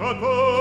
oh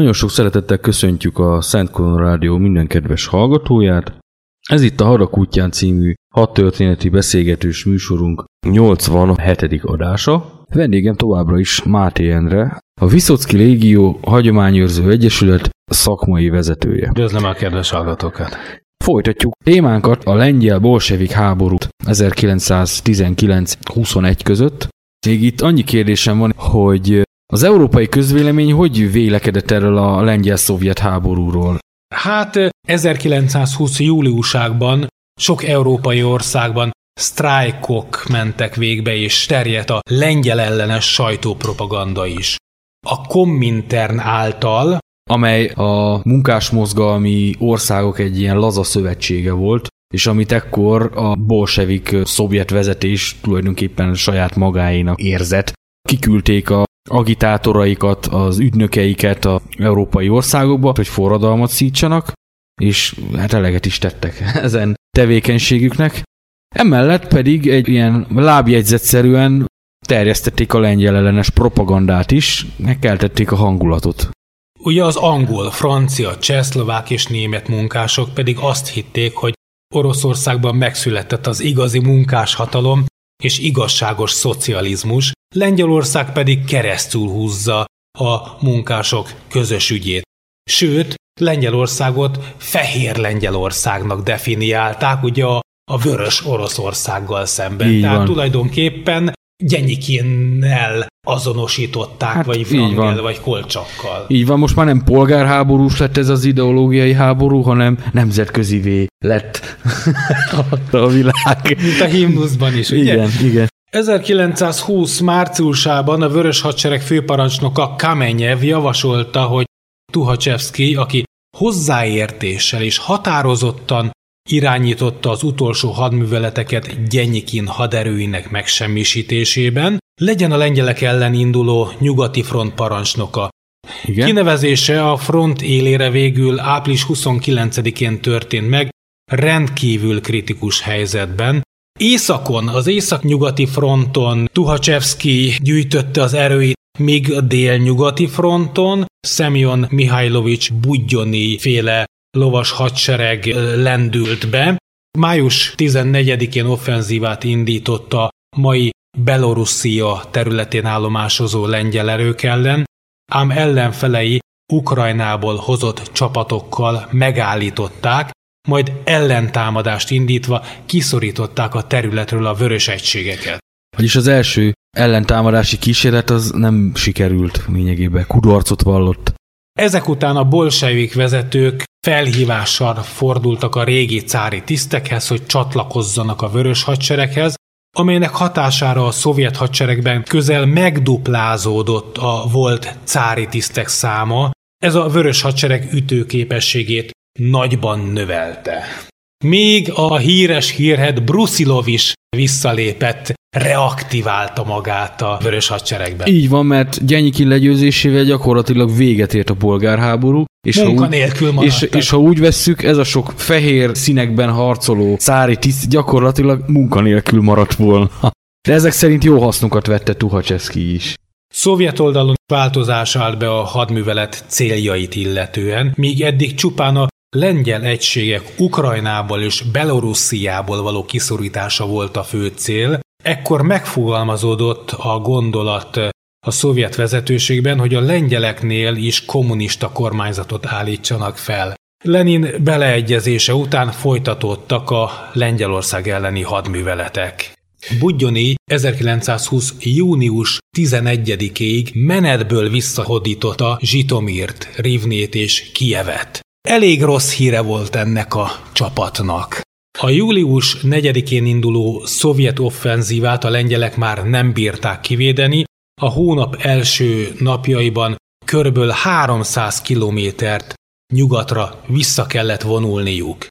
Nagyon sok szeretettel köszöntjük a Szent Kolon Rádió minden kedves hallgatóját. Ez itt a Harakútján című hat történeti beszélgetős műsorunk 87. adása. Vendégem továbbra is Máté Endre, a Viszocki Légió Hagyományőrző Egyesület szakmai vezetője. Üdvözlöm a kedves hallgatókat! Folytatjuk témánkat a lengyel-bolsevik háborút 1919-21 között. Még itt annyi kérdésem van, hogy az európai közvélemény hogy vélekedett erről a lengyel-szovjet háborúról? Hát 1920. júliusában sok európai országban sztrájkok mentek végbe, és terjedt a lengyel ellenes sajtópropaganda is. A Komintern által, amely a munkásmozgalmi országok egy ilyen laza szövetsége volt, és amit ekkor a bolsevik szovjet vezetés tulajdonképpen saját magáénak érzett. Kiküldték a agitátoraikat, az ügynökeiket a európai országokba, hogy forradalmat szítsanak, és hát eleget is tettek ezen tevékenységüknek. Emellett pedig egy ilyen lábjegyzetszerűen terjesztették a lengyel ellenes propagandát is, megkeltették a hangulatot. Ugye az angol, francia, csehszlovák és német munkások pedig azt hitték, hogy Oroszországban megszületett az igazi munkáshatalom és igazságos szocializmus, Lengyelország pedig keresztül húzza a munkások közös ügyét. Sőt, Lengyelországot fehér Lengyelországnak definiálták, ugye a, a vörös Oroszországgal szemben. Így Tehát van. tulajdonképpen Gyenyikinnel azonosították, Hát, vagy Frangel, vagy Kolcsakkal. Így van, most már nem polgárháborús lett ez az ideológiai háború, hanem nemzetközivé lett a világ. Mint a himnuszban is, ugye? Igen, igen. 1920 márciusában a Vörös Hadsereg főparancsnoka Kamenyev javasolta, hogy Tuhacsevszki, aki hozzáértéssel és határozottan irányította az utolsó hadműveleteket Gyenyikin haderőinek megsemmisítésében, legyen a lengyelek ellen induló nyugati front parancsnoka. igen. Kinevezése a front élére végül április 29-én történt meg, rendkívül kritikus helyzetben. Északon, az északnyugati fronton Tuhacsevszki gyűjtötte az erőit, míg a délnyugati fronton Semyon Mihajlovics Budjoni féle lovas hadsereg lendült be. Május 14-én offenzívát indította mai Belorusszia területén állomásozó lengyel erők ellen, ám ellenfelei Ukrajnából hozott csapatokkal megállították, majd ellentámadást indítva kiszorították a területről a vörös egységeket. Vagyis az első ellentámadási kísérlet az nem sikerült lényegében, kudarcot vallott. Ezek után a bolsevik vezetők felhívással fordultak a régi cári tisztekhez, hogy csatlakozzanak a vörös hadsereghez, amelynek hatására a szovjet hadseregben közel megduplázódott a volt cári tisztek száma, ez a vörös hadsereg ütőképességét nagyban növelte. Még a híres hírhet Brusilov is visszalépett, reaktiválta magát a vörös hadseregben. Így van, mert Gyenyikin legyőzésével gyakorlatilag véget ért a polgárháború, és ha, úgy, és, és ha úgy vesszük, ez a sok fehér színekben harcoló szári tiszt gyakorlatilag munkanélkül maradt volna. De ezek szerint jó hasznokat vette Tuhacseszki is. Szovjet oldalon változás állt be a hadművelet céljait illetően, míg eddig csupán a lengyel egységek Ukrajnából és Belorussziából való kiszorítása volt a fő cél, ekkor megfogalmazódott a gondolat a szovjet vezetőségben, hogy a lengyeleknél is kommunista kormányzatot állítsanak fel. Lenin beleegyezése után folytatódtak a Lengyelország elleni hadműveletek. Budjoni 1920. június 11-ig menetből visszahódította Zsitomirt, Rivnét és Kijevet. Elég rossz híre volt ennek a csapatnak. A július 4-én induló szovjet offenzívát a lengyelek már nem bírták kivédeni, a hónap első napjaiban körből 300 kilométert nyugatra vissza kellett vonulniuk.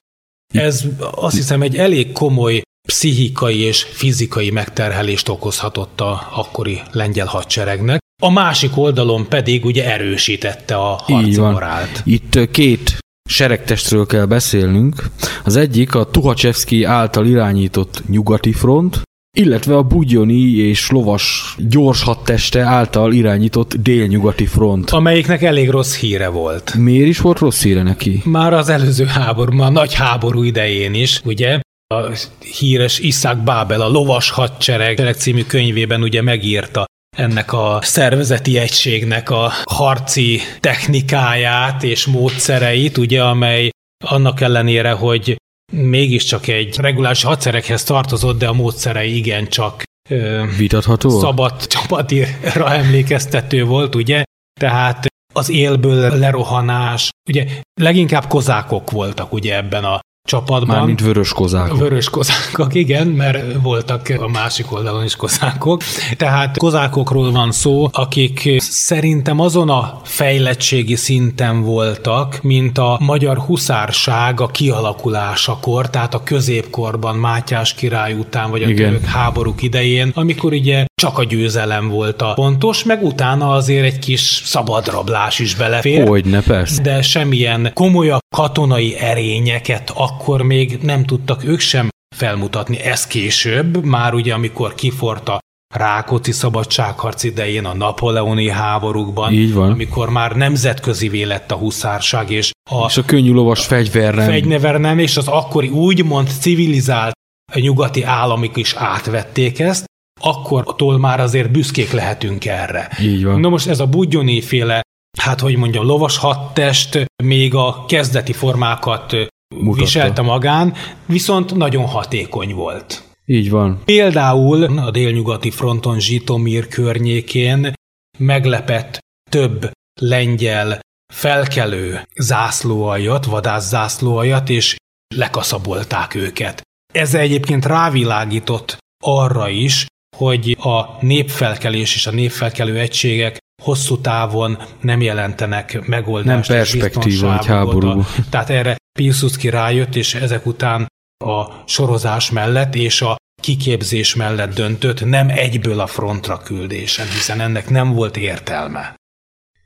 Ez azt hiszem egy elég komoly pszichikai és fizikai megterhelést okozhatott a akkori lengyel hadseregnek. A másik oldalon pedig ugye erősítette a harci morált. Itt két seregtestről kell beszélnünk. Az egyik a Tuhacsevszki által irányított nyugati front, illetve a Budjoni és lovas gyors hadteste által irányított délnyugati front. Amelyiknek elég rossz híre volt. Miért is volt rossz híre neki? Már az előző háború, a nagy háború idején is, ugye, a híres Iszák Bábel, a Lovas Hadsereg című könyvében ugye megírta ennek a szervezeti egységnek a harci technikáját és módszereit, ugye, amely annak ellenére, hogy mégiscsak egy reguláris hadsereghez tartozott, de a módszerei igencsak ö, Vitatható? szabad csapatira emlékeztető volt, ugye? Tehát az élből lerohanás, ugye leginkább kozákok voltak ugye ebben a csapatban. Mármint vörös kozákok. Vörös kozákok, igen, mert voltak a másik oldalon is kozákok. Tehát kozákokról van szó, akik szerintem azon a fejlettségi szinten voltak, mint a magyar huszárság a kialakulásakor, tehát a középkorban Mátyás király után, vagy a Igen. török háborúk idején, amikor ugye csak a győzelem volt a pontos, meg utána azért egy kis szabadrablás is belefér. Hogyne, persze. De semmilyen komolyabb katonai erényeket akkor még nem tudtak ők sem felmutatni. Ez később, már ugye amikor kifort a Rákóczi szabadságharc idején, a napoleoni háborúkban, Így van. amikor már nemzetközi lett a huszárság, és a És a könnyű lovas fegyverrel. fegynevernem és az akkori úgymond civilizált nyugati államok is átvették ezt, akkor már azért büszkék lehetünk erre. Így van. Na most ez a Budjoni féle hát hogy mondjam, lovas hadtest még a kezdeti formákat Mutatta. viselte magán, viszont nagyon hatékony volt. Így van. Például a délnyugati fronton Zsitomír környékén meglepett több lengyel felkelő zászlóaljat, vadászzászlóaljat, és lekaszabolták őket. Ez egyébként rávilágított arra is, hogy a népfelkelés és a népfelkelő egységek hosszú távon nem jelentenek megoldást. Nem perspektíva egy háború. Tehát erre Pilsudski rájött, és ezek után a sorozás mellett és a kiképzés mellett döntött, nem egyből a frontra küldésen, hiszen ennek nem volt értelme.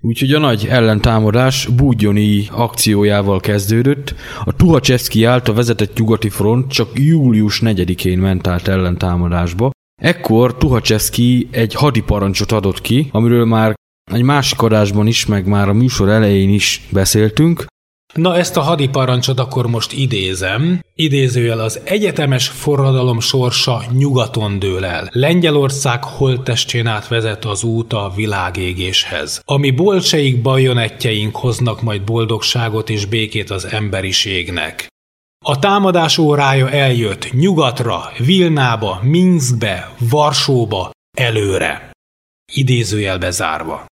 Úgyhogy a nagy ellentámadás Budjoni akciójával kezdődött. A Tuhacsevszki által vezetett nyugati front csak július 4-én ment át ellentámadásba. Ekkor Tuhacsevszki egy hadiparancsot adott ki, amiről már egy másik adásban is, meg már a műsor elején is beszéltünk, Na ezt a hadiparancsot akkor most idézem. Idézőjel az egyetemes forradalom sorsa nyugaton dől el. Lengyelország holttestén át vezet az út a világégéshez. Ami bolcseik bajonettjeink hoznak majd boldogságot és békét az emberiségnek. A támadás órája eljött nyugatra, Vilnába, Minskbe, Varsóba, előre. Idézőjelbe zárva.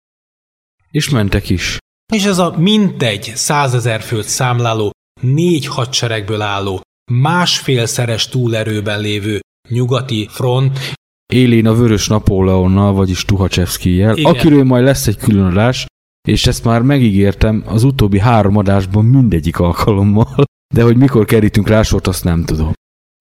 És mentek is. És ez a mintegy százezer főt számláló, négy hadseregből álló, másfélszeres túlerőben lévő nyugati front élén a vörös Napóleonnal, vagyis Tuhacsevszkijel, akiről majd lesz egy külön adás, és ezt már megígértem az utóbbi három adásban mindegyik alkalommal, de hogy mikor kerítünk rá sort, azt nem tudom.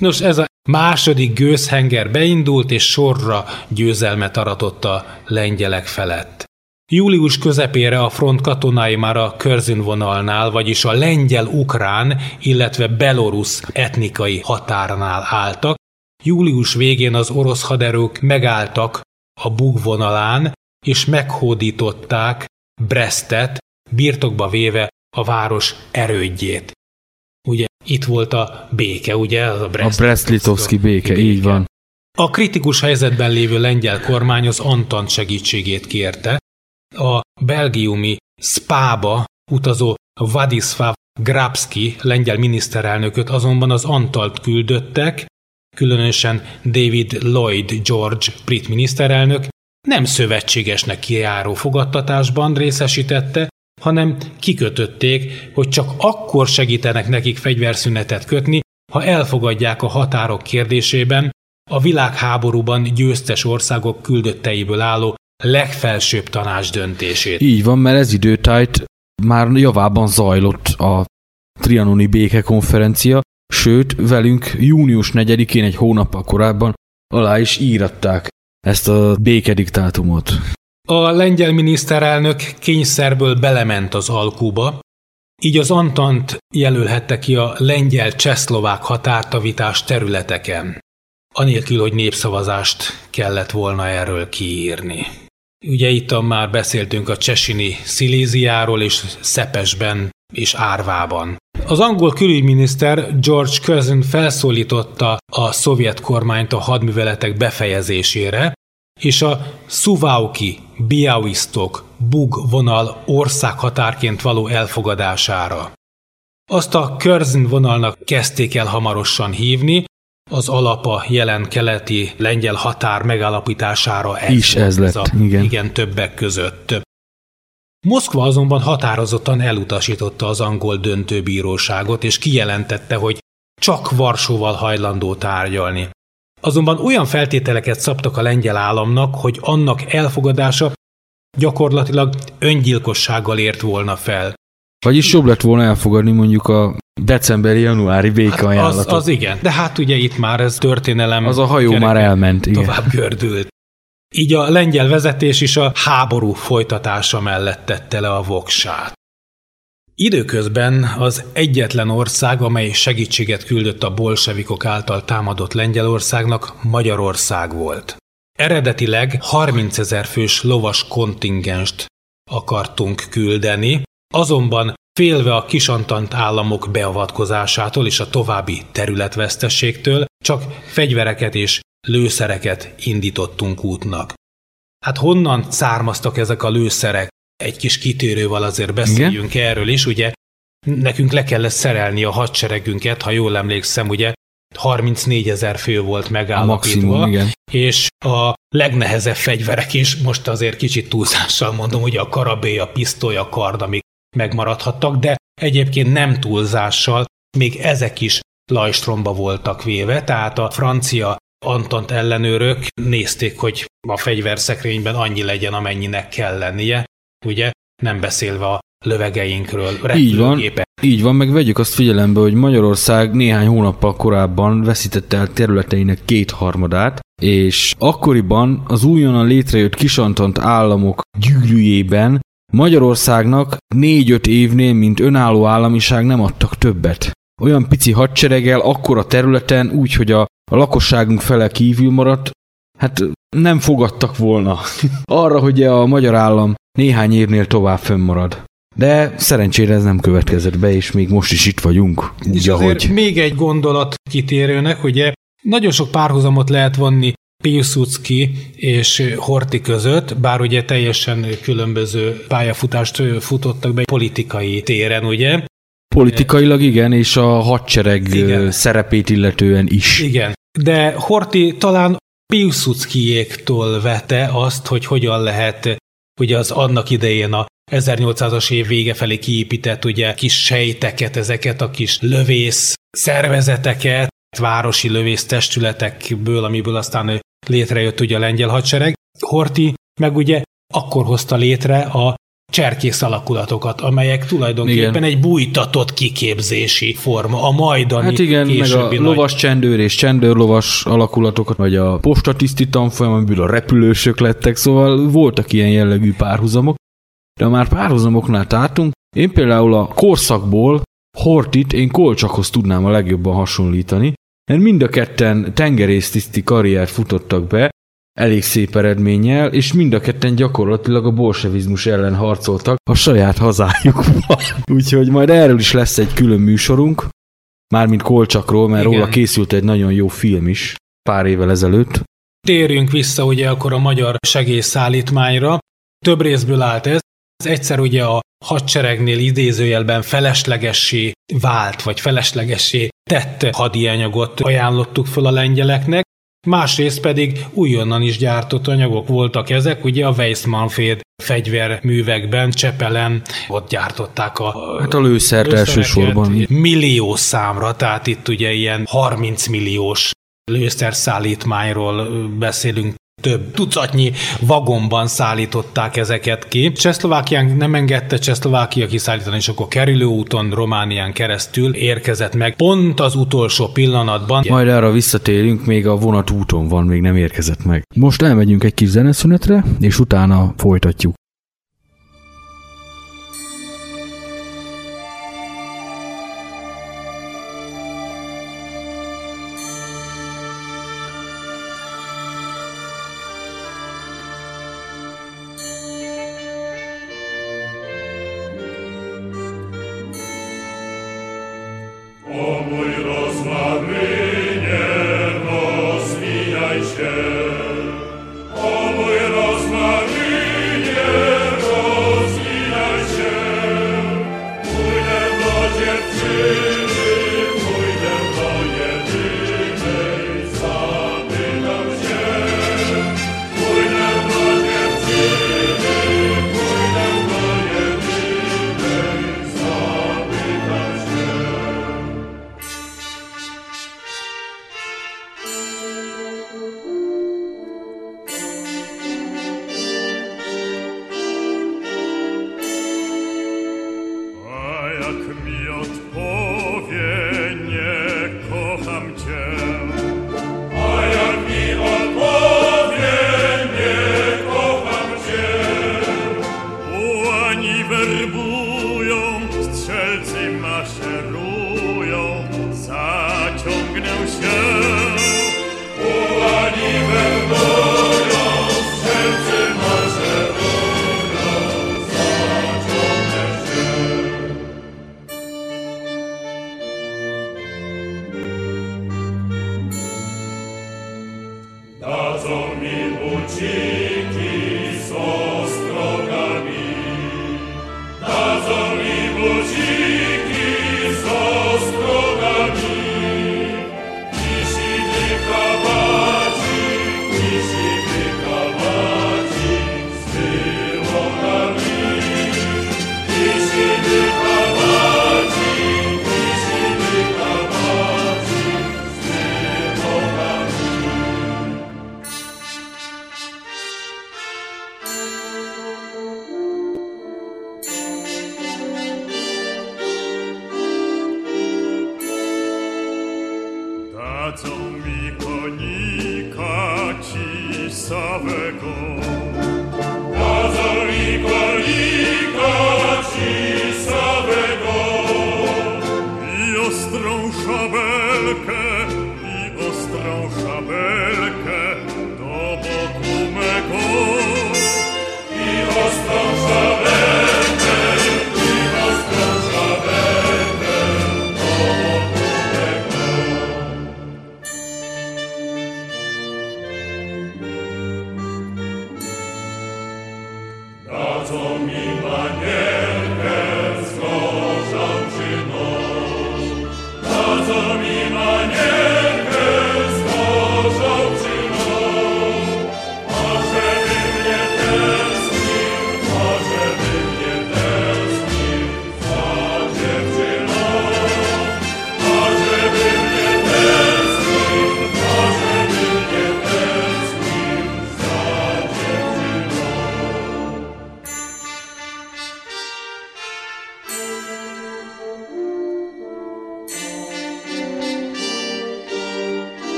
Nos, ez a második gőzhenger beindult, és sorra győzelmet aratott a lengyelek felett. Július közepére a front katonái már a Körzün vonalnál, vagyis a lengyel-ukrán, illetve belorusz etnikai határnál álltak. Július végén az orosz haderők megálltak a Bug vonalán, és meghódították Brestet, birtokba véve a város erődjét. Itt volt a béke, ugye? A, Brest- a Brest-Litovszki béke, béke, így van. A kritikus helyzetben lévő lengyel kormány az Antant segítségét kérte, a belgiumi Spába utazó Wadislav Grabski lengyel miniszterelnököt azonban az Antalt küldöttek, különösen David Lloyd George brit miniszterelnök nem szövetségesnek kijáró fogadtatásban részesítette, hanem kikötötték, hogy csak akkor segítenek nekik fegyverszünetet kötni, ha elfogadják a határok kérdésében a világháborúban győztes országok küldötteiből álló legfelsőbb tanács döntését. Így van, mert ez időtájt már javában zajlott a trianoni békekonferencia, sőt, velünk június 4-én egy hónappal korábban alá is íratták ezt a békediktátumot. A lengyel miniszterelnök kényszerből belement az alkuba, így az Antant jelölhette ki a lengyel-csehszlovák határtavítás területeken, anélkül, hogy népszavazást kellett volna erről kiírni. Ugye itt már beszéltünk a Csesini Sziléziáról és Szepesben és Árvában. Az angol külügyminiszter George Curzon felszólította a szovjet kormányt a hadműveletek befejezésére, és a Suwałki, Białystok, Bug vonal országhatárként való elfogadására. Azt a Curzon vonalnak kezdték el hamarosan hívni, az alapa jelen keleti lengyel határ megállapítására ez is ez lett, a, igen. igen, többek között. Moszkva azonban határozottan elutasította az angol döntőbíróságot, és kijelentette, hogy csak Varsóval hajlandó tárgyalni. Azonban olyan feltételeket szabtak a lengyel államnak, hogy annak elfogadása gyakorlatilag öngyilkossággal ért volna fel. Vagyis jobb lett volna elfogadni mondjuk a decemberi-januári békeajánlatot. Hát az, az igen, de hát ugye itt már ez történelem... Az a hajó már elment, igen. Tovább gördült. Így a lengyel vezetés is a háború folytatása mellett tette le a voksát. Időközben az egyetlen ország, amely segítséget küldött a bolsevikok által támadott Lengyelországnak, Magyarország volt. Eredetileg 30 ezer fős lovas kontingenst akartunk küldeni, azonban Félve a kisantant államok beavatkozásától és a további területvesztességtől csak fegyvereket és lőszereket indítottunk útnak. Hát honnan származtak ezek a lőszerek? Egy kis kitérővel azért beszéljünk Igen? erről is, ugye nekünk le kellett szerelni a hadseregünket, ha jól emlékszem, ugye 34 ezer fő volt megállapítva, a maximum, igen. és a legnehezebb fegyverek is, most azért kicsit túlzással mondom, ugye a karabé, a pisztoly, a kard, amik megmaradhattak, de egyébként nem túlzással, még ezek is lajstromba voltak véve, tehát a francia Antant ellenőrök nézték, hogy a fegyverszekrényben annyi legyen, amennyinek kell lennie, ugye nem beszélve a lövegeinkről, Így van, így van, meg vegyük azt figyelembe, hogy Magyarország néhány hónappal korábban veszítette el területeinek kétharmadát, és akkoriban az újonnan létrejött kisantant államok gyűrűjében Magyarországnak négy-öt évnél, mint önálló államiság nem adtak többet. Olyan pici hadsereggel, akkora területen, úgy, hogy a, a lakosságunk fele kívül maradt, hát nem fogadtak volna arra, hogy a magyar állam néhány évnél tovább fönnmarad. De szerencsére ez nem következett be, és még most is itt vagyunk. Úgy, és ahogy... még egy gondolat kitérőnek, ugye nagyon sok párhuzamot lehet vonni Piłsudski és Horti között, bár ugye teljesen különböző pályafutást futottak be politikai téren, ugye? Politikailag igen, és a hadsereg igen. szerepét illetően is. Igen, de Horti talán Piłsudskiéktól vette azt, hogy hogyan lehet ugye az annak idején a 1800-as év vége felé kiépített ugye kis sejteket, ezeket a kis lövész szervezeteket, városi lövész testületekből, amiből aztán létrejött ugye a lengyel hadsereg. Horti meg ugye akkor hozta létre a cserkész alakulatokat, amelyek tulajdonképpen igen. egy bújtatott kiképzési forma, a majdani Hát igen, meg a nagy... lovas csendőr és csendőrlovas alakulatokat, vagy a postatiszti tanfolyam, amiből a repülősök lettek, szóval voltak ilyen jellegű párhuzamok. De már párhuzamoknál tartunk, én például a korszakból Hortit én Kolcsakhoz tudnám a legjobban hasonlítani, mert mind a ketten tengerésztiszti karriert futottak be, elég szép eredménnyel, és mind a ketten gyakorlatilag a bolsevizmus ellen harcoltak a saját hazájukban. Úgyhogy majd erről is lesz egy külön műsorunk, mármint Kolcsakról, mert Igen. róla készült egy nagyon jó film is pár évvel ezelőtt. Térjünk vissza ugye akkor a magyar segélyszállítmányra. Több részből állt ez. Az egyszer ugye a hadseregnél idézőjelben feleslegessé vált, vagy feleslegessé tett hadianyagot ajánlottuk föl a lengyeleknek, másrészt pedig újonnan is gyártott anyagok voltak ezek, ugye a Weissmanféd fegyverművekben, Csepelen, ott gyártották a... Hát a lőszert elsősorban. Millió számra, tehát itt ugye ilyen 30 milliós lőszerszállítmányról beszélünk több tucatnyi vagonban szállították ezeket ki. Csehszlovákián nem engedte Csehszlovákia kiszállítani, és akkor kerülőúton Románián keresztül érkezett meg pont az utolsó pillanatban. Majd arra visszatérünk, még a vonat úton van, még nem érkezett meg. Most elmegyünk egy kis zeneszünetre, és utána folytatjuk.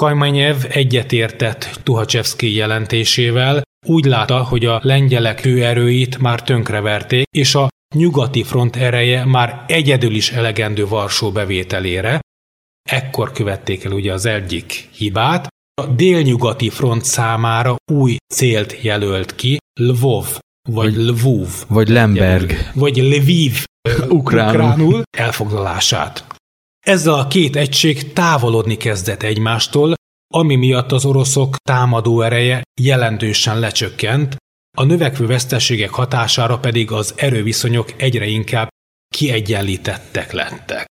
Kajmanyev egyetértett Tuhacsevszki jelentésével, úgy látta, hogy a lengyelek hőerőit már tönkreverték, és a nyugati front ereje már egyedül is elegendő Varsó bevételére. Ekkor követték el ugye az egyik hibát, a délnyugati front számára új célt jelölt ki, Lvov, vagy, vagy Lvuv. Vagy Lemberg. Vagy Lviv ukránul. ukránul elfoglalását. Ezzel a két egység távolodni kezdett egymástól, ami miatt az oroszok támadó ereje jelentősen lecsökkent, a növekvő veszteségek hatására pedig az erőviszonyok egyre inkább kiegyenlítettek lettek.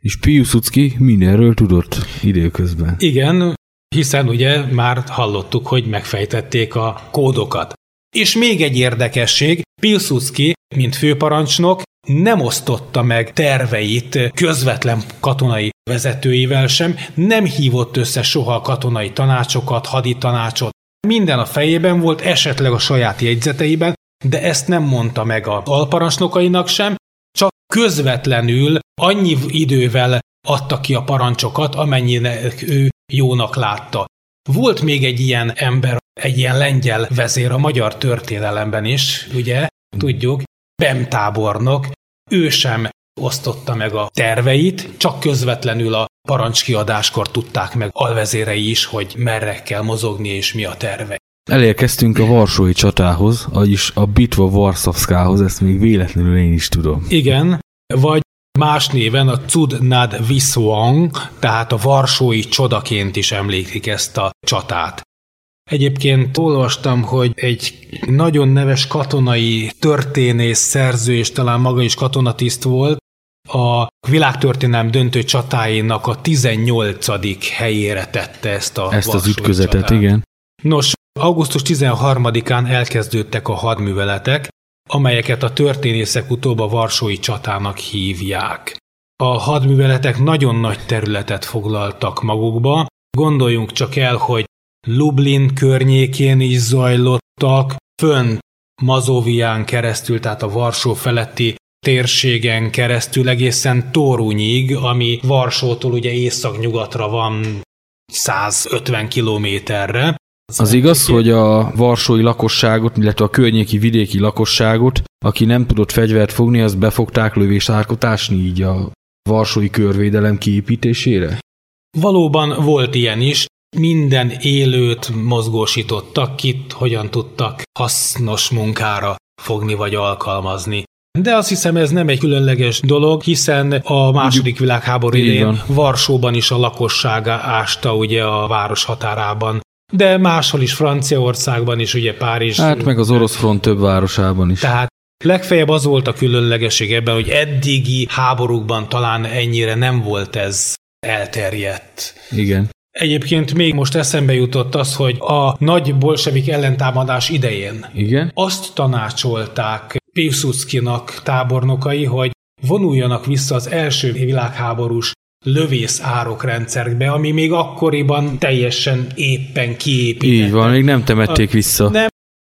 És Piuszutski mindenről tudott időközben. Igen, hiszen ugye már hallottuk, hogy megfejtették a kódokat. És még egy érdekesség, Pilsudski, mint főparancsnok, nem osztotta meg terveit közvetlen katonai vezetőivel sem, nem hívott össze soha katonai tanácsokat, haditanácsot. Minden a fejében volt, esetleg a saját jegyzeteiben, de ezt nem mondta meg a alparancsnokainak sem, csak közvetlenül annyi idővel adta ki a parancsokat, amennyire ő jónak látta. Volt még egy ilyen ember, egy ilyen lengyel vezér a magyar történelemben is, ugye, tudjuk, Bem tábornok, ő sem osztotta meg a terveit, csak közvetlenül a parancskiadáskor tudták meg alvezérei is, hogy merre kell mozogni és mi a terve. Elérkeztünk a Varsói csatához, vagyis a Bitva Varszavszkához, ezt még véletlenül én is tudom. Igen, vagy más néven a Cud nad Viswang, tehát a Varsói csodaként is emlékik ezt a csatát. Egyébként olvastam, hogy egy nagyon neves katonai történész, szerző, és talán maga is katonatiszt volt, a világtörténelem döntő csatáinak a 18. helyére tette ezt a Ezt az ütközetet, csatát. igen. Nos, augusztus 13-án elkezdődtek a hadműveletek, amelyeket a történészek utóbb a Varsói csatának hívják. A hadműveletek nagyon nagy területet foglaltak magukba, gondoljunk csak el, hogy Lublin környékén is zajlottak, fönn Mazovián keresztül, tehát a Varsó feletti térségen keresztül egészen Torunyig, ami Varsótól ugye észak-nyugatra van 150 kilométerre. Az, az igaz, hogy a varsói lakosságot, illetve a környéki vidéki lakosságot, aki nem tudott fegyvert fogni, az befogták lövésárkotásni így a varsói körvédelem kiépítésére? Valóban volt ilyen is, minden élőt mozgósítottak, kit hogyan tudtak hasznos munkára fogni vagy alkalmazni. De azt hiszem ez nem egy különleges dolog, hiszen a második világháború idején Varsóban is a lakossága ásta ugye a város határában de máshol is, Franciaországban is, ugye Párizs. Hát meg az orosz front több városában is. Tehát legfeljebb az volt a különlegesség ebben, hogy eddigi háborúkban talán ennyire nem volt ez elterjedt. Igen. Egyébként még most eszembe jutott az, hogy a nagy bolsevik ellentámadás idején Igen? azt tanácsolták Piłsudskinak tábornokai, hogy vonuljanak vissza az első világháborús lövész árokrendszerbe, ami még akkoriban teljesen éppen kiépített. Így van, még nem temették vissza. Nem,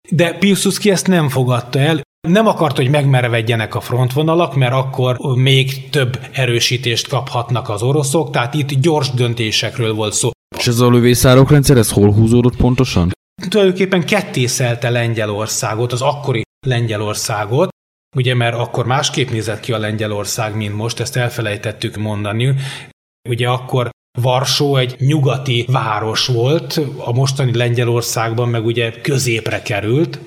de Piłsudski ezt nem fogadta el. Nem akart, hogy megmerevedjenek a frontvonalak, mert akkor még több erősítést kaphatnak az oroszok, tehát itt gyors döntésekről volt szó. És ez a lövészárokrendszer, ez hol húzódott pontosan? Tulajdonképpen kettészelte Lengyelországot, az akkori Lengyelországot, ugye mert akkor másképp nézett ki a Lengyelország, mint most, ezt elfelejtettük mondani. Ugye akkor Varsó egy nyugati város volt, a mostani Lengyelországban meg ugye középre került.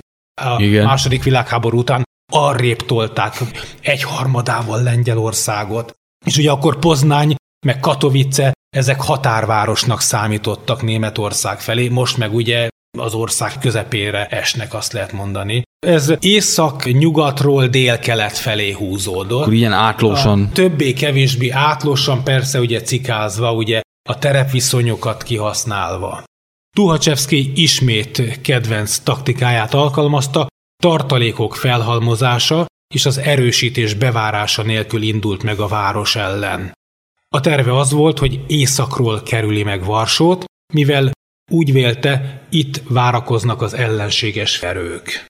A Igen. második világháború után arrébb tolták egy harmadával Lengyelországot. És ugye akkor Poznány meg Katowice, ezek határvárosnak számítottak Németország felé, most meg ugye az ország közepére esnek, azt lehet mondani. Ez észak-nyugatról dél-kelet felé húzódott. Akkor ilyen átlósan. Többé-kevésbé átlósan, persze ugye cikázva, ugye a terepviszonyokat kihasználva. Tuhachevsky ismét kedvenc taktikáját alkalmazta, tartalékok felhalmozása és az erősítés bevárása nélkül indult meg a város ellen. A terve az volt, hogy északról kerüli meg Varsót, mivel úgy vélte, itt várakoznak az ellenséges erők.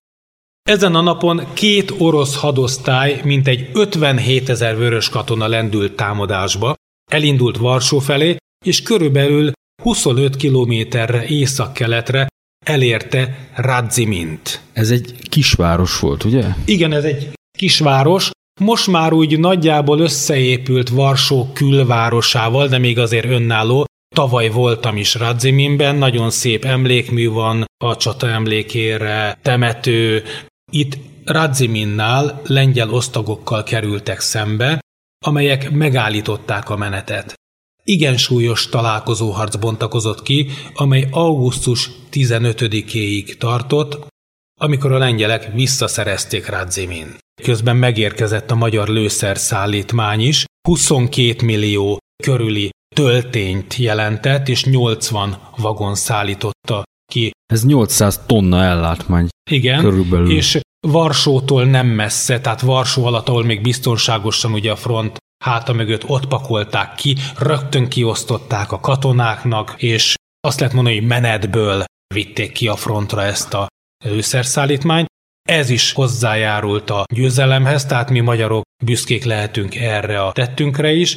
Ezen a napon két orosz hadosztály, mintegy 57 ezer vörös katona lendült támadásba, elindult Varsó felé, és körülbelül 25 kilométerre észak-keletre elérte Radzimint. Ez egy kisváros volt, ugye? Igen, ez egy kisváros, most már úgy nagyjából összeépült Varsó külvárosával, de még azért önálló, Tavaly voltam is Radziminben, nagyon szép emlékmű van a csata emlékére, temető. Itt Radziminnál lengyel osztagokkal kerültek szembe, amelyek megállították a menetet. Igen súlyos találkozóharc bontakozott ki, amely augusztus 15-éig tartott, amikor a lengyelek visszaszerezték Radzimin. Közben megérkezett a magyar lőszerszállítmány is, 22 millió körüli töltényt jelentett, és 80 vagon szállította ki. Ez 800 tonna ellátmány. Igen, körülbelül. és Varsótól nem messze, tehát Varsó alatt, ahol még biztonságosan ugye a front háta mögött ott pakolták ki, rögtön kiosztották a katonáknak, és azt lehet mondani, hogy menetből vitték ki a frontra ezt a lőszerszállítmányt. Ez is hozzájárult a győzelemhez, tehát mi magyarok büszkék lehetünk erre a tettünkre is,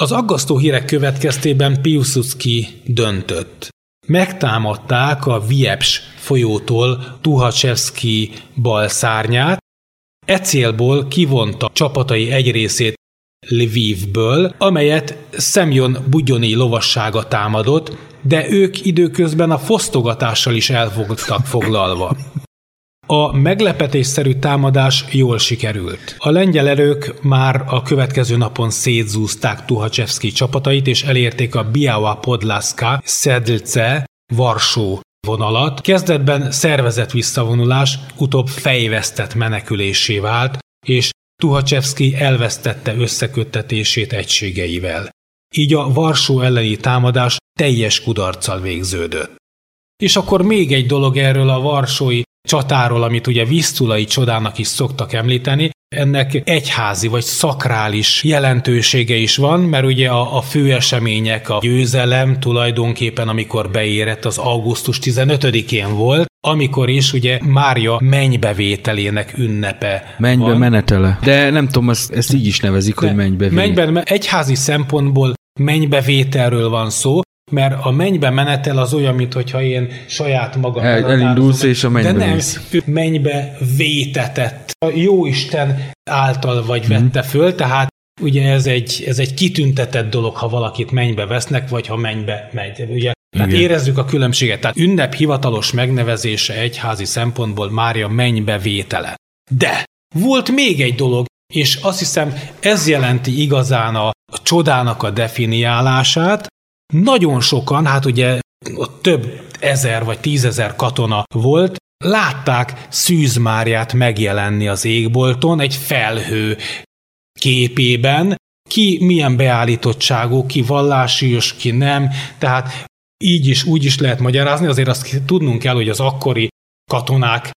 az aggasztó hírek következtében Piłsudski döntött. Megtámadták a Vieps folyótól Tuhachevski bal szárnyát, e célból kivonta csapatai egy részét Lvivből, amelyet Semyon Bugyoni lovassága támadott, de ők időközben a fosztogatással is elfogtak foglalva. A meglepetésszerű támadás jól sikerült. A lengyel erők már a következő napon szétzúzták Tuhachevski csapatait, és elérték a Biała Podlaska, Szedlce, Varsó vonalat. Kezdetben szervezett visszavonulás, utóbb fejvesztett menekülésé vált, és Tuhachevski elvesztette összeköttetését egységeivel. Így a Varsó elleni támadás teljes kudarccal végződött. És akkor még egy dolog erről a varsói csatáról, amit ugye víztulai csodának is szoktak említeni, ennek egyházi vagy szakrális jelentősége is van, mert ugye a, a fő események, a győzelem tulajdonképpen, amikor beérett, az augusztus 15-én volt, amikor is ugye Mária mennybevételének ünnepe Mennybe van. menetele. De nem tudom, ezt, ezt így is nevezik, De hogy mennybevétel. Mennybe, egyházi szempontból mennybevételről van szó, mert a mennybe menetel az olyan, mintha én saját magam El, elindulsz és a mennybe De nem, ő mennybe vétetett. A Jóisten által vagy hmm. vette föl, tehát ugye ez egy, ez egy kitüntetett dolog, ha valakit mennybe vesznek, vagy ha mennybe megy. Ugye tehát Igen. érezzük a különbséget. Tehát ünnep hivatalos megnevezése egyházi szempontból Mária mennybe vétele. De Volt még egy dolog, és azt hiszem ez jelenti igazán a, a csodának a definiálását. Nagyon sokan, hát ugye ott több ezer vagy tízezer katona volt, látták Szűz Máriát megjelenni az égbolton egy felhő képében, ki milyen beállítottságú, ki vallásius, ki nem, tehát így is, úgy is lehet magyarázni, azért azt tudnunk kell, hogy az akkori katonák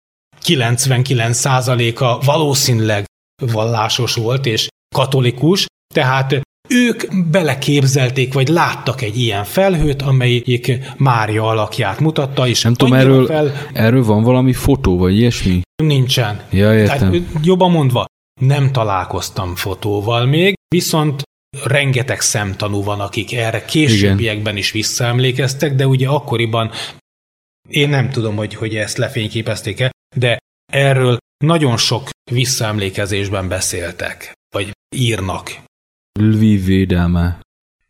99%-a valószínűleg vallásos volt és katolikus, tehát ők beleképzelték, vagy láttak egy ilyen felhőt, amelyik Mária alakját mutatta, és Nem tudom, erről, fel... erről van valami fotó, vagy ilyesmi? Nincsen. Ja, értem. Tehát, jobban mondva, nem találkoztam fotóval még, viszont rengeteg szemtanú van, akik erre későbbiekben is visszaemlékeztek, de ugye akkoriban én nem tudom, hogy, hogy ezt lefényképezték-e, de erről nagyon sok visszaemlékezésben beszéltek, vagy írnak. Lviv védelme.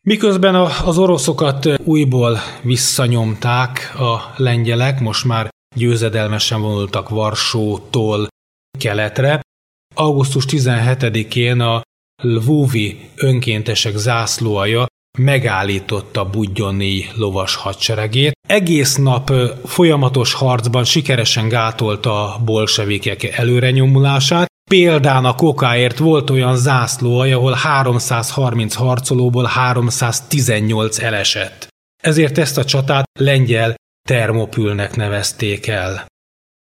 Miközben az oroszokat újból visszanyomták a lengyelek, most már győzedelmesen vonultak Varsótól keletre, augusztus 17-én a Lvóvi önkéntesek zászlóaja megállította Budjoni lovas hadseregét. Egész nap folyamatos harcban sikeresen gátolta a bolsevikek előrenyomulását. Például a kokáért volt olyan zászló, ahol 330 harcolóból 318 elesett. Ezért ezt a csatát lengyel termopülnek nevezték el.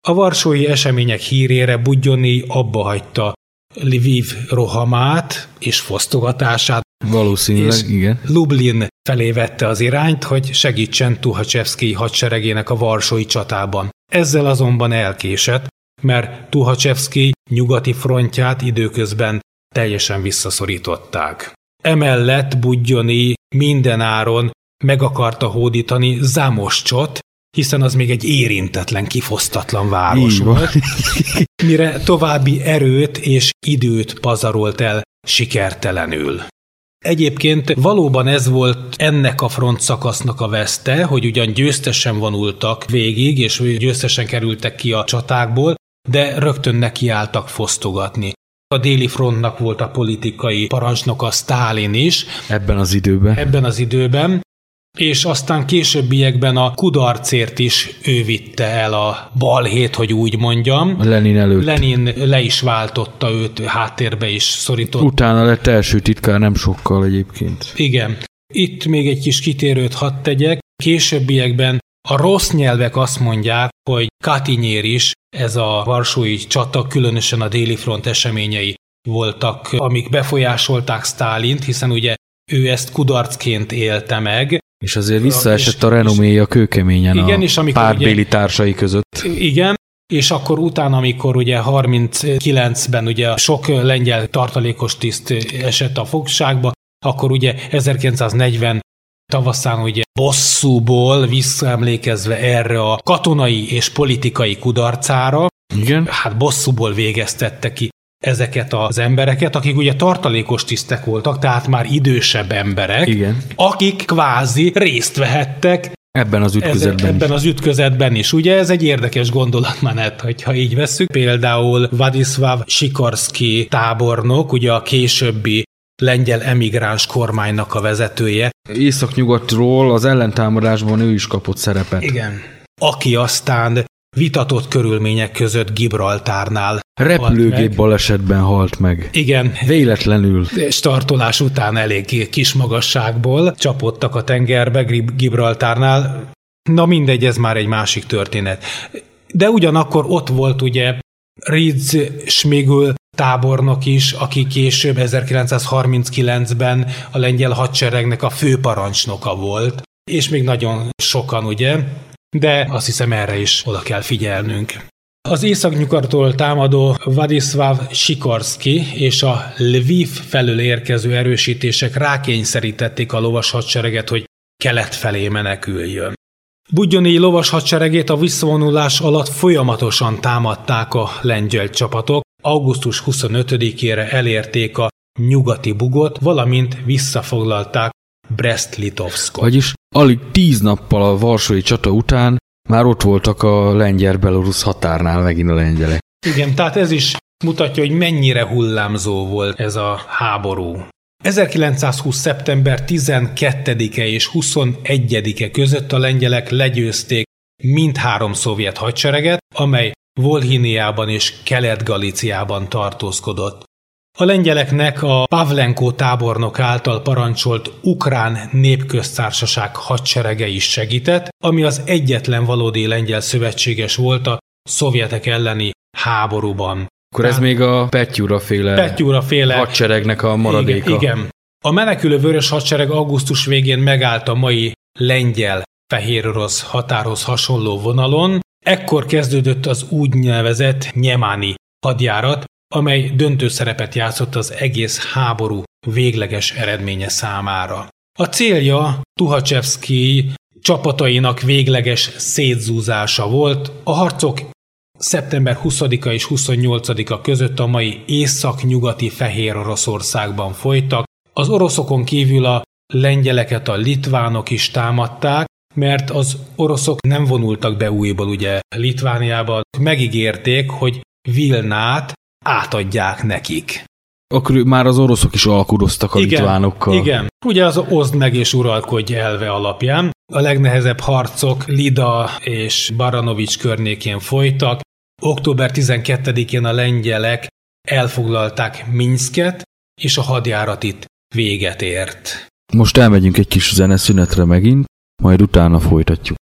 A varsói események hírére Budjoni abba hagyta Lviv rohamát és fosztogatását. Valószínűleg, és igen. Lublin felé vette az irányt, hogy segítsen Tuhacsevszki hadseregének a Varsói csatában. Ezzel azonban elkésett, mert Tuhacsevszki nyugati frontját időközben teljesen visszaszorították. Emellett Budjoni mindenáron meg akarta hódítani Zámoscsot, hiszen az még egy érintetlen, kifosztatlan város Így volt, mire további erőt és időt pazarolt el sikertelenül. Egyébként valóban ez volt ennek a front szakasznak a veszte, hogy ugyan győztesen vonultak végig, és győztesen kerültek ki a csatákból, de rögtön nekiálltak fosztogatni. A déli frontnak volt a politikai parancsnoka Stálin is. Ebben az időben. Ebben az időben és aztán későbbiekben a kudarcért is ő vitte el a balhét, hogy úgy mondjam. Lenin előtt. Lenin le is váltotta őt, háttérbe is szorított. Utána lett első titkár, nem sokkal egyébként. Igen. Itt még egy kis kitérőt hadd tegyek. Későbbiekben a rossz nyelvek azt mondják, hogy Katinyér is, ez a varsói csata, különösen a déli front eseményei voltak, amik befolyásolták Stálint, hiszen ugye ő ezt kudarcként élte meg, és azért visszaesett a renoméja kőkeményen igen, a és amikor párbéli ugye, társai között. Igen, és akkor utána, amikor ugye 39-ben ugye sok lengyel tartalékos tiszt esett a fogságba, akkor ugye 1940 tavaszán ugye bosszúból visszaemlékezve erre a katonai és politikai kudarcára, Igen. hát bosszúból végeztette ki ezeket az embereket, akik ugye tartalékos tisztek voltak, tehát már idősebb emberek, Igen. akik kvázi részt vehettek Ebben az ütközetben ez, Ebben az ütközetben is. Ugye ez egy érdekes gondolatmenet, hogyha így vesszük. Például Vadislav Sikorski tábornok, ugye a későbbi lengyel emigráns kormánynak a vezetője. Északnyugatról az ellentámadásban ő is kapott szerepet. Igen. Aki aztán vitatott körülmények között Gibraltárnál Repülőgép balesetben halt meg. Igen. Véletlenül. Startolás után elég kis magasságból csapottak a tengerbe Gibraltárnál. Na mindegy, ez már egy másik történet. De ugyanakkor ott volt ugye Ritz Smigul tábornok is, aki később 1939-ben a lengyel hadseregnek a főparancsnoka volt, és még nagyon sokan, ugye? de azt hiszem erre is oda kell figyelnünk. Az északnyugattól támadó Vadislav Sikorski és a Lviv felől érkező erősítések rákényszerítették a lovas hadsereget, hogy kelet felé meneküljön. Budjoni lovas hadseregét a visszavonulás alatt folyamatosan támadták a lengyel csapatok, augusztus 25-ére elérték a nyugati bugot, valamint visszafoglalták Brest-Litovskot. Vagyis alig tíz nappal a Varsói csata után már ott voltak a lengyel-belorusz határnál megint a lengyelek. Igen, tehát ez is mutatja, hogy mennyire hullámzó volt ez a háború. 1920. szeptember 12-e és 21-e között a lengyelek legyőzték mindhárom szovjet hadsereget, amely Volhiniában és Kelet-Galíciában tartózkodott. A lengyeleknek a Pavlenko tábornok által parancsolt Ukrán Népköztársaság hadserege is segített, ami az egyetlen valódi lengyel szövetséges volt a szovjetek elleni háborúban. Akkor ez még a Petyura féle, Petyura féle hadseregnek a maradéka. Igen, igen. A menekülő vörös hadsereg augusztus végén megállt a mai lengyel fehér orosz határhoz hasonló vonalon. Ekkor kezdődött az úgynevezett Nyemáni hadjárat, amely döntő szerepet játszott az egész háború végleges eredménye számára. A célja Tuhacsevszki csapatainak végleges szétzúzása volt. A harcok szeptember 20-a és 28-a között a mai észak-nyugati Fehér Oroszországban folytak. Az oroszokon kívül a lengyeleket a litvánok is támadták, mert az oroszok nem vonultak be újból ugye Litvániába, megígérték, hogy Vilnát átadják nekik. Akkor már az oroszok is alkudoztak a igen, litvánokkal. Igen, ugye az oszd meg és uralkodj elve alapján. A legnehezebb harcok Lida és Baranovics környékén folytak. Október 12-én a lengyelek elfoglalták Minsket, és a hadjárat itt véget ért. Most elmegyünk egy kis zeneszünetre megint, majd utána folytatjuk.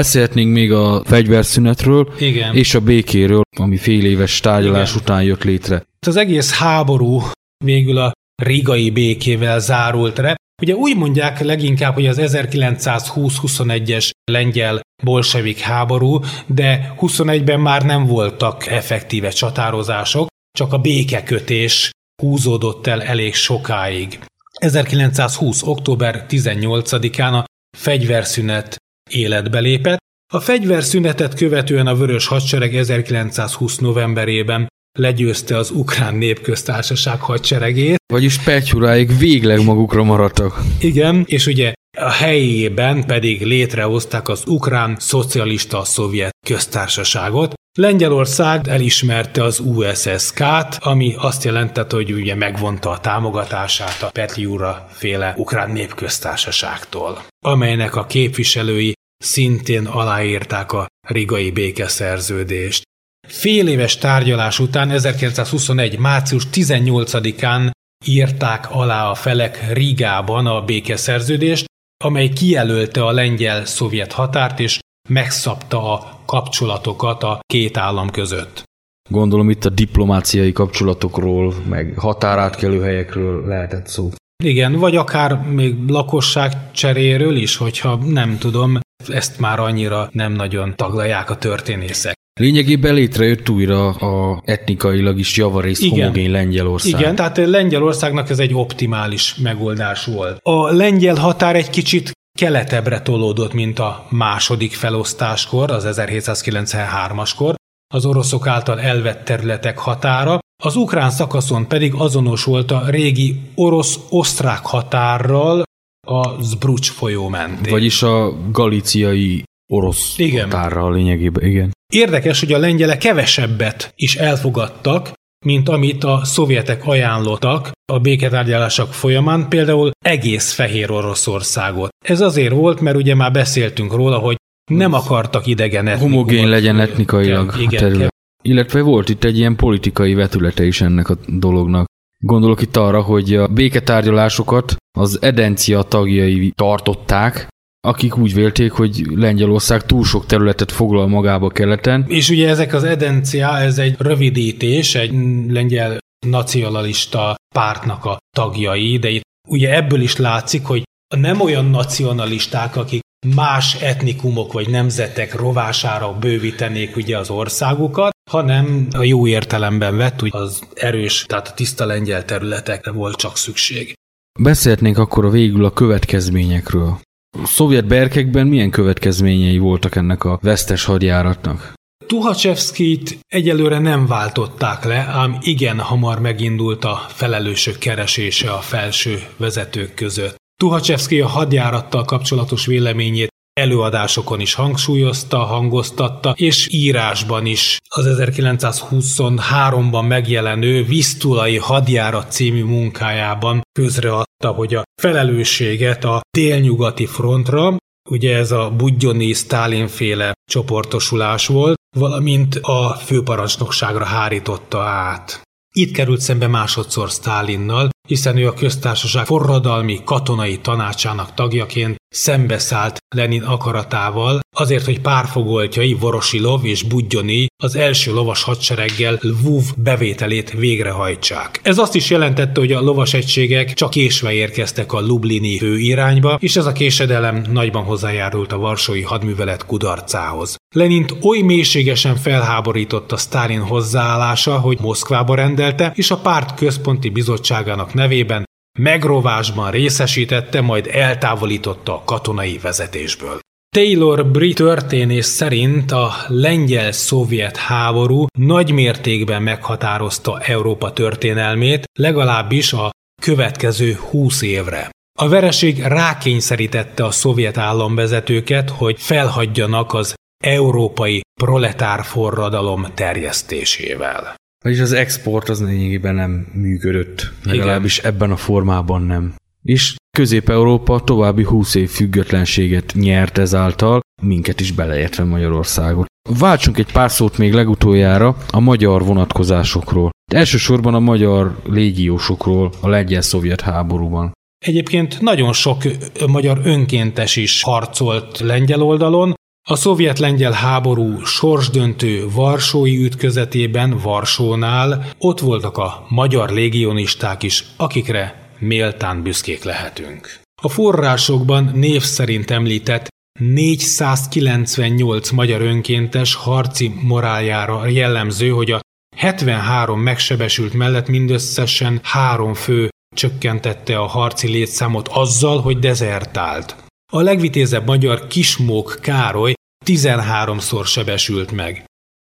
Beszélhetnénk még a fegyverszünetről Igen. és a békéről, ami fél éves tárgyalás Igen. után jött létre. Az egész háború végül a rigai békével zárult le. Ugye úgy mondják leginkább, hogy az 1920-21-es lengyel bolsevik háború, de 21-ben már nem voltak effektíve csatározások, csak a békekötés húzódott el elég sokáig. 1920. október 18-án a fegyverszünet életbe lépett. A fegyverszünetet követően a Vörös Hadsereg 1920. novemberében legyőzte az ukrán népköztársaság hadseregét. Vagyis Petyuráig végleg magukra maradtak. Igen, és ugye a helyében pedig létrehozták az ukrán szocialista szovjet köztársaságot. Lengyelország elismerte az USSK-t, ami azt jelentette, hogy ugye megvonta a támogatását a Petliura féle ukrán népköztársaságtól, amelynek a képviselői szintén aláírták a rigai békeszerződést. Fél éves tárgyalás után 1921. március 18-án írták alá a felek Rigában a békeszerződést, amely kijelölte a lengyel-szovjet határt és megszabta a kapcsolatokat a két állam között. Gondolom itt a diplomáciai kapcsolatokról, meg határátkelő helyekről lehetett szó. Igen, vagy akár még lakosság cseréről is, hogyha nem tudom, ezt már annyira nem nagyon taglalják a történészek. Lényegében létrejött újra a etnikailag is javarészt Igen. homogén Lengyelország. Igen, tehát Lengyelországnak ez egy optimális megoldás volt. A lengyel határ egy kicsit keletebbre tolódott, mint a második felosztáskor, az 1793-askor, az oroszok által elvett területek határa, az ukrán szakaszon pedig azonos volt a régi orosz-osztrák határral a Zbrucs folyó mentén. Vagyis a galiciai orosz igen. határral lényegében, igen. Érdekes, hogy a lengyelek kevesebbet is elfogadtak, mint amit a szovjetek ajánlottak a béketárgyalások folyamán, például egész Fehér Oroszországot. Ez azért volt, mert ugye már beszéltünk róla, hogy nem akartak idegen etnikumot. Homogén legyen etnikailag igen, a terület. Illetve volt itt egy ilyen politikai vetülete is ennek a dolognak. Gondolok itt arra, hogy a béketárgyalásokat az Edencia tagjai tartották, akik úgy vélték, hogy Lengyelország túl sok területet foglal magába keleten. És ugye ezek az Edencia, ez egy rövidítés, egy lengyel nacionalista pártnak a tagjai, de itt ugye ebből is látszik, hogy nem olyan nacionalisták, akik más etnikumok vagy nemzetek rovására bővítenék ugye az országukat, hanem a jó értelemben vett, hogy az erős, tehát a tiszta lengyel területekre volt csak szükség. Beszélhetnénk akkor a végül a következményekről. A szovjet berkekben milyen következményei voltak ennek a vesztes hadjáratnak? Tuhachevskit egyelőre nem váltották le, ám igen hamar megindult a felelősök keresése a felső vezetők között. Tuhachevski a hadjárattal kapcsolatos véleményét előadásokon is hangsúlyozta, hangoztatta, és írásban is az 1923-ban megjelenő Visztulai hadjárat című munkájában közreadta, hogy a felelősséget a délnyugati frontra, ugye ez a Budjoni Sztálin féle csoportosulás volt, valamint a főparancsnokságra hárította át. Itt került szembe másodszor Stálinnal, hiszen ő a köztársaság forradalmi katonai tanácsának tagjaként szembeszállt Lenin akaratával, azért, hogy párfogoltjai Vorosilov és Budjoni az első lovas hadsereggel Lvuv bevételét végrehajtsák. Ez azt is jelentette, hogy a lovas egységek csak késve érkeztek a Lublini főirányba, és ez a késedelem nagyban hozzájárult a varsói hadművelet kudarcához. Lenint oly mélységesen felháborította Stalin hozzáállása, hogy Moszkvába rendelte, és a párt központi bizottságának nevében megrovásban részesítette, majd eltávolította a katonai vezetésből. Taylor brit történész szerint a lengyel-szovjet háború nagy mértékben meghatározta Európa történelmét, legalábbis a következő húsz évre. A vereség rákényszerítette a szovjet államvezetőket, hogy felhagyjanak az európai proletár forradalom terjesztésével. Vagyis az export az lényegében nem működött, legalábbis Igen. ebben a formában nem. És Közép-Európa további 20 év függetlenséget nyert ezáltal, minket is beleértve Magyarországot. Váltsunk egy pár szót még legutoljára a magyar vonatkozásokról. De elsősorban a magyar légiósokról a lengyel-szovjet háborúban. Egyébként nagyon sok magyar önkéntes is harcolt lengyel oldalon, a szovjet-lengyel háború sorsdöntő Varsói ütközetében Varsónál ott voltak a magyar légionisták is, akikre méltán büszkék lehetünk. A forrásokban név szerint említett 498 magyar önkéntes harci moráljára jellemző, hogy a 73 megsebesült mellett mindösszesen három fő csökkentette a harci létszámot azzal, hogy dezertált. A legvitézebb magyar Kismók Károly 13-szor sebesült meg.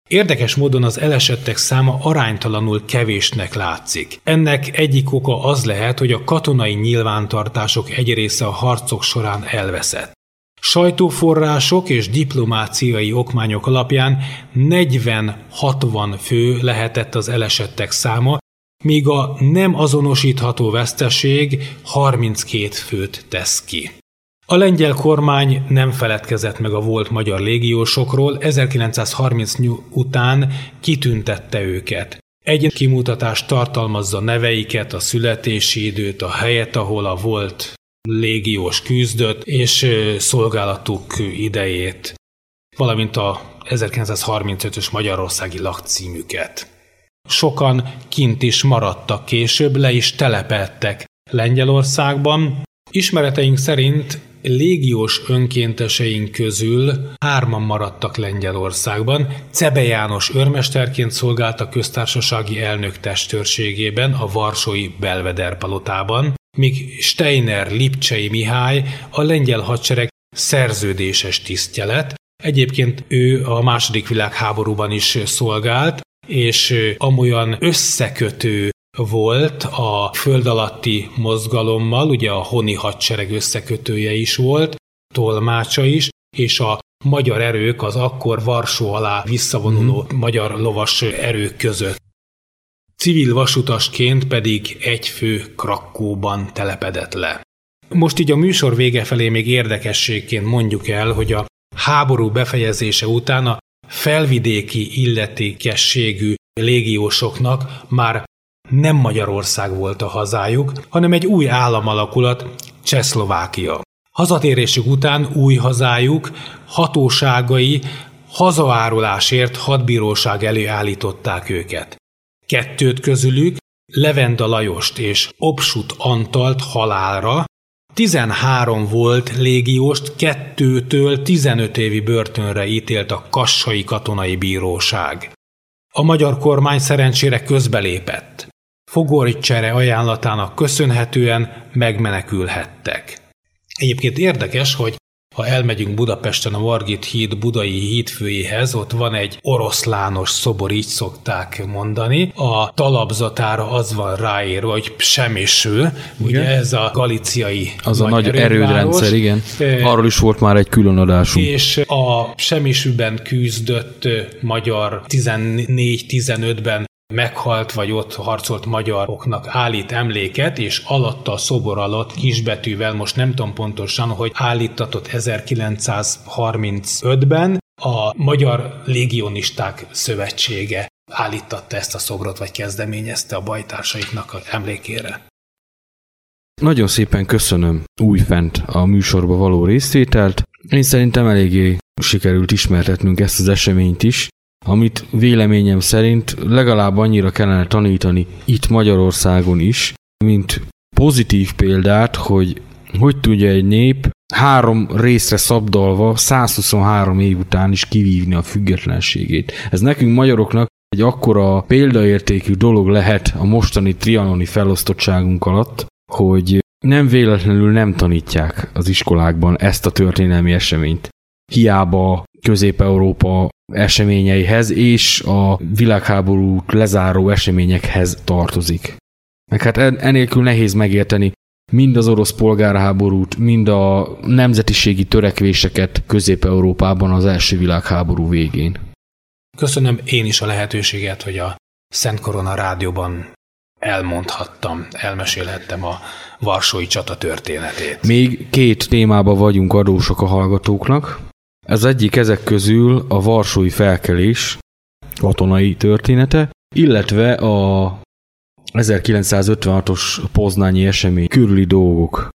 Érdekes módon az elesettek száma aránytalanul kevésnek látszik. Ennek egyik oka az lehet, hogy a katonai nyilvántartások egy része a harcok során elveszett. Sajtóforrások és diplomáciai okmányok alapján 40-60 fő lehetett az elesettek száma, míg a nem azonosítható veszteség 32 főt tesz ki. A lengyel kormány nem feledkezett meg a volt magyar légiósokról, 1930 után kitüntette őket. Egy kimutatás tartalmazza neveiket, a születési időt, a helyet, ahol a volt légiós küzdött, és szolgálatuk idejét, valamint a 1935-ös Magyarországi lakcímüket. Sokan kint is maradtak később, le is telepedtek Lengyelországban. Ismereteink szerint légiós önkénteseink közül hárman maradtak Lengyelországban. Cebe János őrmesterként szolgált a köztársasági elnök testőrségében a Varsói Belveder palotában, míg Steiner Lipcsei Mihály a lengyel hadsereg szerződéses tisztje lett. Egyébként ő a második világháborúban is szolgált, és amolyan összekötő volt a föld alatti mozgalommal, ugye a honi hadsereg összekötője is volt, tolmácsa is, és a magyar erők az akkor Varsó alá visszavonuló mm. magyar lovas erők között. Civil vasutasként pedig egy fő Krakkóban telepedett le. Most így a műsor vége felé még érdekességként mondjuk el, hogy a háború befejezése után a felvidéki illetékességű légiósoknak már nem Magyarország volt a hazájuk, hanem egy új államalakulat, Csehszlovákia. Hazatérésük után új hazájuk hatóságai hazaárulásért hadbíróság elé állították őket. Kettőt közülük, Levenda Lajost és Obsut Antalt halálra, 13 volt légióst, kettőtől 15 évi börtönre ítélt a Kassai Katonai Bíróság. A magyar kormány szerencsére közbelépett. Fogorcsere ajánlatának köszönhetően megmenekülhettek. Egyébként érdekes, hogy ha elmegyünk Budapesten a Margit híd budai hídfőjéhez, ott van egy oroszlános szobor, így szokták mondani. A talapzatára az van ráírva, hogy semmisül, ugye ez a galiciai Az a nagy erődrendszer, igen. Arról is volt már egy külön adásunk. És a semmisűben küzdött magyar 14-15-ben meghalt vagy ott harcolt magyaroknak állít emléket, és alatta a szobor alatt kisbetűvel, most nem tudom pontosan, hogy állítatott 1935-ben a Magyar Légionisták Szövetsége állítatta ezt a szobrot, vagy kezdeményezte a bajtársaiknak a emlékére. Nagyon szépen köszönöm újfent a műsorba való részvételt. Én szerintem eléggé sikerült ismertetnünk ezt az eseményt is, amit véleményem szerint legalább annyira kellene tanítani itt Magyarországon is, mint pozitív példát, hogy hogy tudja egy nép három részre szabdalva 123 év után is kivívni a függetlenségét. Ez nekünk magyaroknak egy akkora példaértékű dolog lehet a mostani trianoni felosztottságunk alatt, hogy nem véletlenül nem tanítják az iskolákban ezt a történelmi eseményt. Hiába Közép-Európa eseményeihez és a világháború lezáró eseményekhez tartozik. Meg hát enélkül nehéz megérteni mind az orosz polgárháborút, mind a nemzetiségi törekvéseket Közép-Európában az első világháború végén. Köszönöm én is a lehetőséget, hogy a Szent Korona rádióban elmondhattam, elmesélhettem a Varsói csata történetét. Még két témába vagyunk adósok a hallgatóknak. Ez egyik ezek közül a Varsói felkelés katonai története, illetve a 1956-os poznányi esemény körüli dolgok.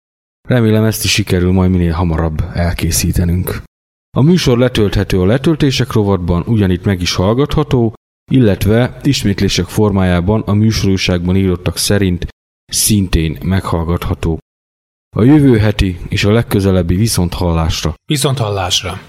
Remélem ezt is sikerül majd minél hamarabb elkészítenünk. A műsor letölthető a letöltések rovatban, ugyanitt meg is hallgatható, illetve ismétlések formájában a műsorúságban írottak szerint szintén meghallgatható. A jövő heti és a legközelebbi viszonthallásra. Viszonthallásra.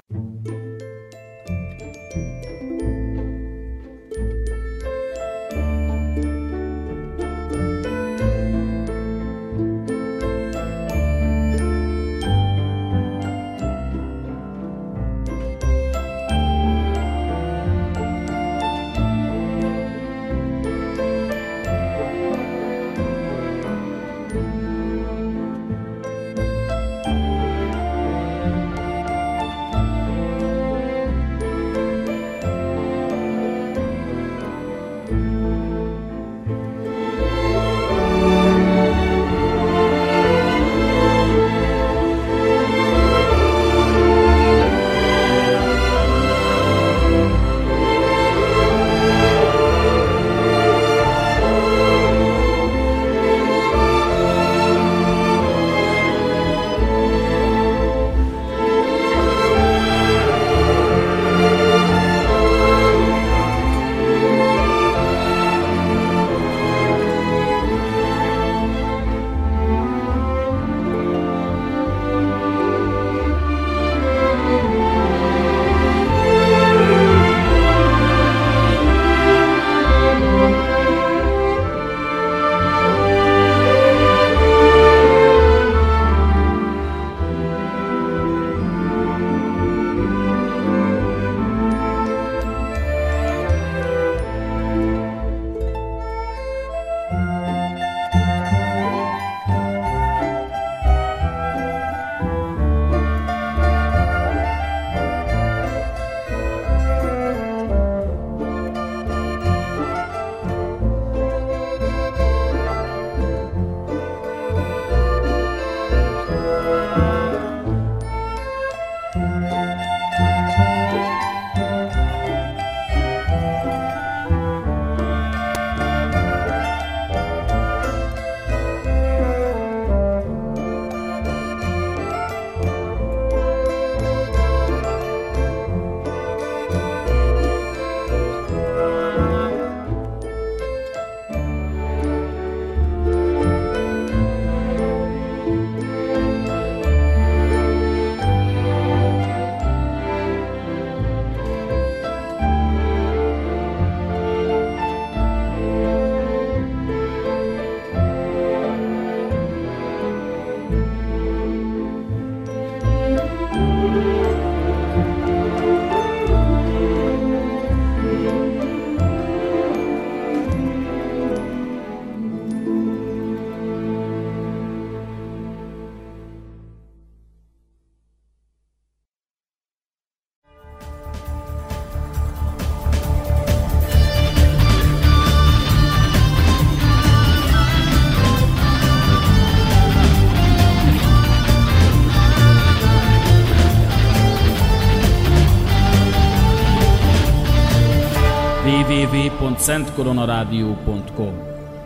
www.szentkoronarádió.com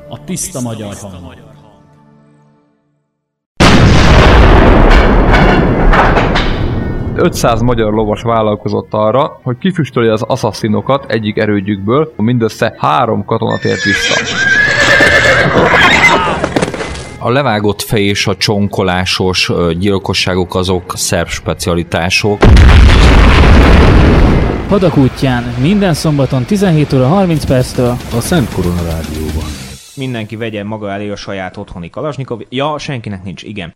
A tiszta magyar hang. Ö 500 magyar lovas vállalkozott arra, hogy kifüstölje az assasszinokat egyik erődjükből, mindössze három katona tért vissza. A levágott fej és a csonkolásos gyilkosságok azok szerb specialitások. Hadak útján minden szombaton 17 óra 30 perctől A Szent Korona Rádióban. Mindenki vegye maga elé a saját otthoni kalasnyikov. Ja, senkinek nincs, igen.